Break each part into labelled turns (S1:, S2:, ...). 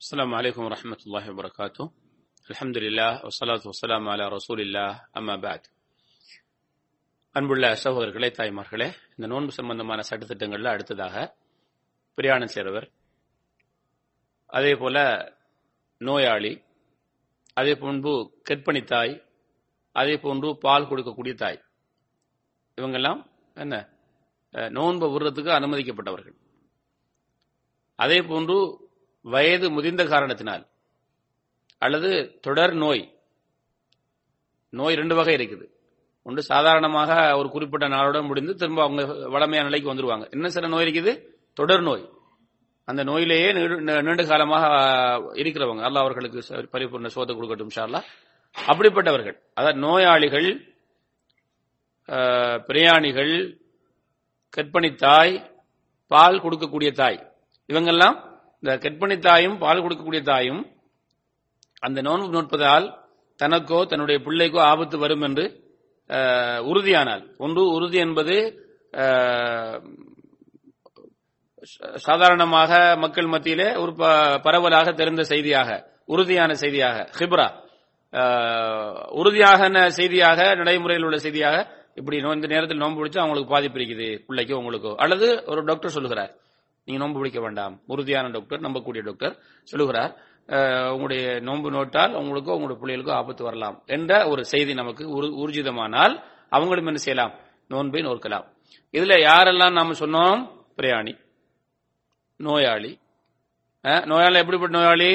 S1: السلام عليكم ورحمة الله وبركاته الحمد لله والصلاة والسلام على رسول الله أما بعد அன்புள்ள சகோதரர்களே தாய்மார்களே இந்த நோன்பு சம்பந்தமான சட்டத்திட்டங்கள்ல அடுத்ததாக பிரயாணம் செய்றவர் அதே போல நோயாளி அதே போன்று கற்பணி தாய் அதே போன்று பால் கொடுக்கக்கூடிய தாய் இவங்கெல்லாம் என்ன அஹ், நோன்பை விடுறதுக்கு அனுமதிக்கப்பட்டவர்கள் அதே போன்று வயது முதிர்ந்த காரணத்தினால் அல்லது தொடர் நோய். நோய் ரெண்டு வகை இருக்குது. ஒன்று சாதாரணமாக ஒரு குறிப்பிட்ட நாளோட முடிந்து திரும்ப அவங்க வளமையான நிலைக்கு வந்துருவாங்க. என்ன சில நோய் இருக்குது? தொடர் நோய். அந்த நோயிலேயே நீ- நீண்ட காலமாக இருக்கிறவங்க. அல்ல அவர்களுக்கு ச- பரிபூர்ண சோதை கொடுக்கட்டும் ஷார்லா அப்படிப்பட்டவர்கள் அதாவது நோயாளிகள் பிரயாணிகள் கற்பணி தாய் பால் கொடுக்கக்கூடிய தாய் இவங்கெல்லாம் இந்த கற்பனை தாயும் பால் கொடுக்கக்கூடிய தாயும் அந்த நோன்பு நோட்பதால் தனக்கோ தன்னுடைய பிள்ளைக்கோ ஆபத்து வரும் என்று உறுதியானால் ஒன்று உறுதி என்பது சாதாரணமாக மக்கள் மத்தியிலே ஒரு ப- பரவலாக தெரிந்த செய்தியாக உறுதியான செய்தியாக ஹிப்ரா. உறுதியாக உறுதியான செய்தியாக நடைமுறையில் உள்ள செய்தியாக இப்படி இந்த நேரத்தில் நோன்பு பிடிச்சா அவங்களுக்கு பாதிப்பு இருக்குது பிள்ளைக்கோ உங்களுக்கோ. அல்லது ஒரு டாக்டர் சொல்லுகிறார் நீங்க நோன்பு பிடிக்க வேண்டாம். உறுதியான டாக்டர் நம்பக்கூடிய டாக்டர் சொல்லுகிறார் உங்களுடைய நோன்பு நோட்டால் உங்களுக்கோ உங்களுடைய பிள்ளைகளுக்கோ ஆபத்து வரலாம் என்ற ஒரு செய்தி நமக்கு ஊர்ஜிதமானால் அவங்களும் என்ன செய்யலாம்? நோன்பை நோக்கலாம் இதுல யாரெல்லாம் நாம சொன்னோம்? பிரயாணி நோயாளி. நோயாளி எப்படிப்பட்ட நோயாளி?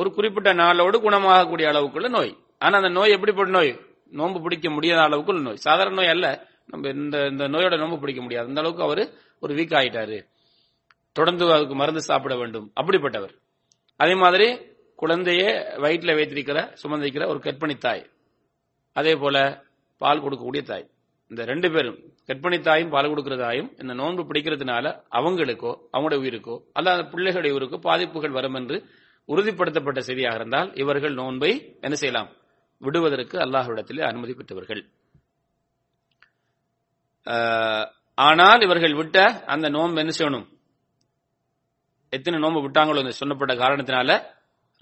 S1: ஒரு குறிப்பிட்ட நாளோடு குணமாகக்கூடிய அளவுக்குள்ள நோய். ஆனா அந்த நோய் எப்படிப்பட்ட நோய்? நோன்பு பிடிக்க முடியாத அளவுக்குள்ள நோய். சாதாரண நோய் அல்ல. நம்ம இந்த இந்த நோயோட நோன்பு பிடிக்க முடியாது. அந்த அளவுக்கு அவர் ஒரு வீக் ஆயிட்டாரு. தொடர்ந்து அதுக்கு மருந்து சாப்பிட வேண்டும். அப்படிப்பட்டவர். அதே மாதிரி குழந்தைய வயிற்றில் வைத்திருக்கிற சுமந்திருக்கிற ஒரு கற்பணி தாய். அதே போல பால் கொடுக்கக்கூடிய தாய். இந்த ரெண்டு பேரும் கற்பணி தாயும் பால் கொடுக்கிற தாயும் இந்த நோன்பு பிடிக்கிறதுனால அவங்களுக்கோ அவங்களுடைய உயிருக்கோ அல்ல அந்த பிள்ளைகளுடைய உயிருக்கோ பாதிப்புகள் வரும் என்று உறுதிப்படுத்தப்பட்ட செய்தியாக இருந்தால் இவர்கள் நோன்பை என்ன செய்யலாம்? விடுவதற்கு அல்லாஹ்விடத்திலே அனுமதி பெற்றவர்கள். ஆனால் இவர்கள் விட்ட அந்த நோன்பு என்ன செய்யணும்? எத்தனை நோன்பு விட்டாங்களோ என்று சொன்னப்பட்ட காரணத்தினால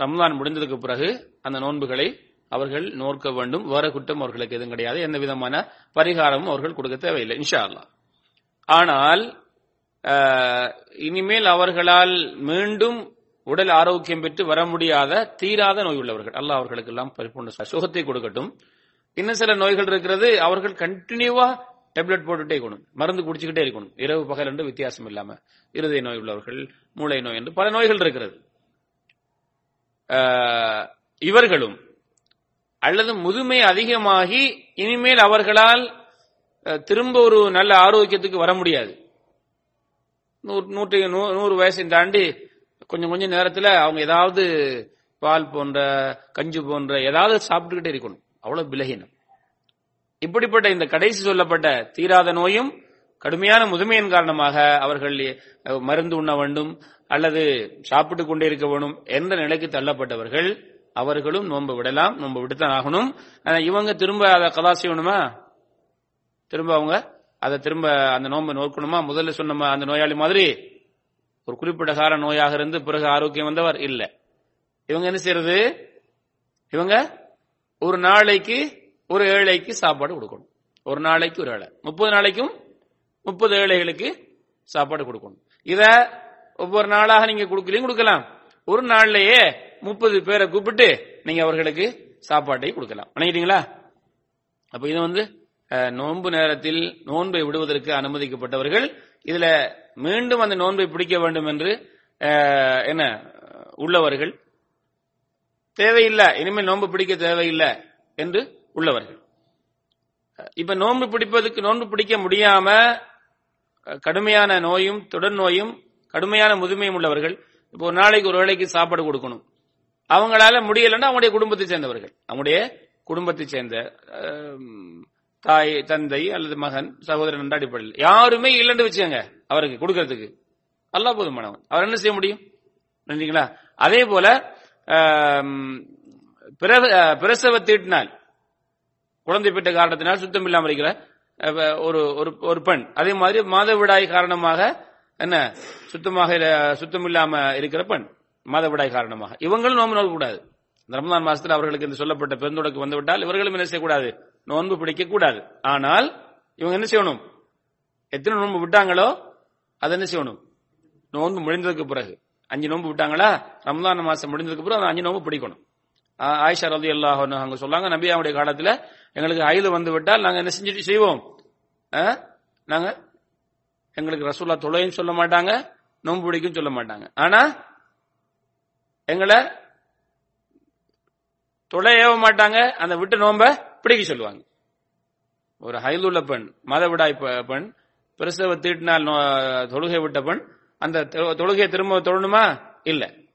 S1: ரம்ஜான் முடிந்ததுக்கு பிறகு அந்த நோன்புகளை அவர்கள் நோக்க வேண்டும். வேற குற்றம் அவர்களுக்கு எதுவும் கிடையாது. எந்த விதமான பரிகாரமும் அவர்கள் கொடுக்க தேவையில்லை இன்ஷா அல்லா ஆனால் இனிமேல் அவர்களால் மீண்டும் உடல் ஆரோக்கியம் பெற்று வர முடியாத தீராத நோய் உள்ளவர்கள். அல்ல அவர்களுக்கு எல்லாம் பரிபூர்ண சுகத்தை கொடுக்கட்டும். இன்னும் சில நோய்கள் இருக்கிறது. அவர்கள் கண்டினியூவா டேப்லெட் போட்டுட்டே இருக்கணும். மருந்து குடிச்சுக்கிட்டே இருக்கணும். இரவு பகல் என்று வித்தியாசம் இல்லாம இருதய நோய் உள்ளவர்கள் மூளை நோய் என்று பல நோய்கள் இருக்கிறது. இவர்களும் அல்லது முதுமை அதிகமாகி இனிமேல் அவர்களால் திரும்ப ஒரு நல்ல ஆரோக்கியத்துக்கு வர முடியாது. நூறு நூற்றி நூறு வயசை தாண்டி கொஞ்சம் கொஞ்சம் நேரத்தில் அவங்க ஏதாவது பால் போன்ற கஞ்சி போன்ற ஏதாவது சாப்பிட்டுக்கிட்டே இருக்கணும். அவ்வளவு பிலகீனம் இப்படிப்பட்ட இந்த கடைசி சொல்லப்பட்ட தீராத நோயும் கடுமையான முதுமையின் காரணமாக அவர்கள் மருந்து உண்ண வேண்டும் அல்லது சாப்பிட்டு கொண்டே இருக்க வேண்டும் என்ற நிலைக்கு தள்ளப்பட்டவர்கள் அவர்களும் நோன்பு விடலாம் நோன்பு விடுத்தான் ஆகணும். ஆனா இவங்க திரும்ப அதை கதா செய்யணுமா? திரும்ப அவங்க அதை திரும்ப அந்த நோன்பை நோக்கணுமா? முதல்ல சொன்ன அந்த நோயாளி மாதிரி ஒரு குறிப்பிட்ட கால நோயாக இருந்து பிறகு ஆரோக்கியம் வந்தவர் இல்ல. இவங்க என்ன செய்யறது? இவங்க ஒரு நாளைக்கு ஒரு ஏழைக்கு சாப்பாடு கொடுக்கணும். ஒரு நாளைக்கு ஒரு ஏழை. முப்பது நாளைக்கும் முப்பது ஏழைகளுக்கு சாப்பாடு கொடுக்கணும். இத ஒவ்வொரு நாளாக நீங்க கொடுக்கலையும் கொடுக்கலாம். ஒரு நாள்லயே முப்பது பேரை கூப்பிட்டு நீங்க அவர்களுக்கு சாப்பாட்டை கொடுக்கலாம். நினைக்கிறீங்களா அப்ப இது வந்து நோன்பு நேரத்தில் நோன்பை விடுவதற்கு அனுமதிக்கப்பட்டவர்கள் இதுல மீண்டும் அந்த நோன்பை பிடிக்க வேண்டும் என்று என்ன உள்ளவர்கள். தேவையில்லை. இனிமேல் நோன்பு பிடிக்க தேவையில்லை என்று உள்ளவர்கள். இப்ப நோன்பு பிடிப்பதுக்கு நோன்பு பிடிக்க முடியாம கடுமையான நோயும் தொடர் நோயும் கடுமையான முதுமையும் உள்ளவர்கள் இப்போ ஒரு நாளைக்கு ஒரு வேளைக்கு சாப்பாடு கொடுக்கணும். அவங்களால முடியலன்னா அவங்களுடைய குடும்பத்தை சேர்ந்தவர்கள். அவங்களுடைய குடும்பத்தை சேர்ந்த தாய் தந்தை அல்லது மகன் சகோதரன் என்ற அடிப்படையில். யாருமே இல்லைன்னு வச்சுக்கோங்க அவருக்கு கொடுக்கறதுக்கு. அல்லா போதுமானவன். அவர் என்ன செய்ய முடியும்? நன்றிங்களா அதே போல பிரசவ தீட்டினால் குழந்தை பெற்ற காரணத்தினால் சுத்தம் இல்லாமல் இருக்கிற ஒரு ஒரு ஒரு பெண். அதே மாதிரி மாதவிடாய் காரணமாக என்ன? சுத்தமாக சுத்தம் இல்லாம இருக்கிற பெண். மாதவிடாய் காரணமாக. இவங்களும் நோன்பு நோக்க கூடாது இந்த ரமதான் அவர்களுக்கு இந்த சொல்லப்பட்ட பெருந்தொடக்கு வந்துவிட்டால் இவர்களும் என்ன செய்யக்கூடாது? நோன்பு பிடிக்க கூடாது ஆனால் இவங்க என்ன செய்யணும்? எத்தனை நோன்பு விட்டாங்களோ அதை என்ன செய்யணும்? நோன்பு முடிந்ததுக்கு பிறகு. அஞ்சு நோன்பு விட்டாங்களா? ரமதான் மாசம் முடிந்ததுக்கு பிறகு அந்த அஞ்சு நோன்பு பிடிக்கணும். ஆயிஷா ரதி அல்லாஹ் அங்க சொல்லாங்க நபியாவுடைய காலத்துல எங்களுக்கு அயிலு வந்து விட்டால் நாங்க என்ன செஞ்சுட்டு செய்வோம்? ஆ? நாங்க எங்களுக்கு ரசூல்லா தொலையும் சொல்ல மாட்டாங்க நோன்பு பிடிக்கும் சொல்ல மாட்டாங்க. ஆனா எங்களை தொலையவே மாட்டாங்க அந்த விட்டு நோம்ப பிடிக்க சொல்லுவாங்க. ஒரு ஹைலுள்ள பெண் மதவிடாய் பெண் பிரசவ தீட்டினால் நோ- தொழுகை விட்ட பெண் அந்த தொழுகையை திரும்ப தொழணுமா? இல்லை.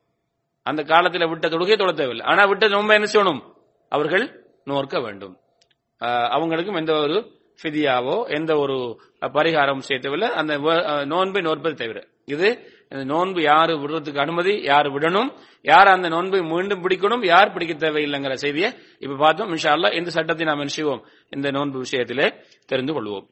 S1: அந்த காலத்தில் விட்ட தொழுகை தொழ தேவையில்லை. ஆனா விட்ட ரொம்ப என்ன செய்யணும்? அவர்கள் நோர்க்க வேண்டும். அவங்களுக்கும் எந்த ஒரு ஃபிதியாவோ எந்த ஒரு பரிகாரமும் செய்ய தேவையில்லை. அந்த நோன்பை நோற்பது தவிர. இது நோன்பு யாரு விடுறதுக்கு அனுமதி யார் விடணும் யார் அந்த நோன்பை மீண்டும் பிடிக்கணும் யார் பிடிக்க தேவையில்லைங்கிற செய்தியை இப்ப பார்த்தோம். இன்ஷா அல்லாஹ் இந்த சட்டத்தை நாம் என்ன செய்வோம்? இந்த நோன்பு விஷயத்திலே தெரிந்து கொள்வோம்.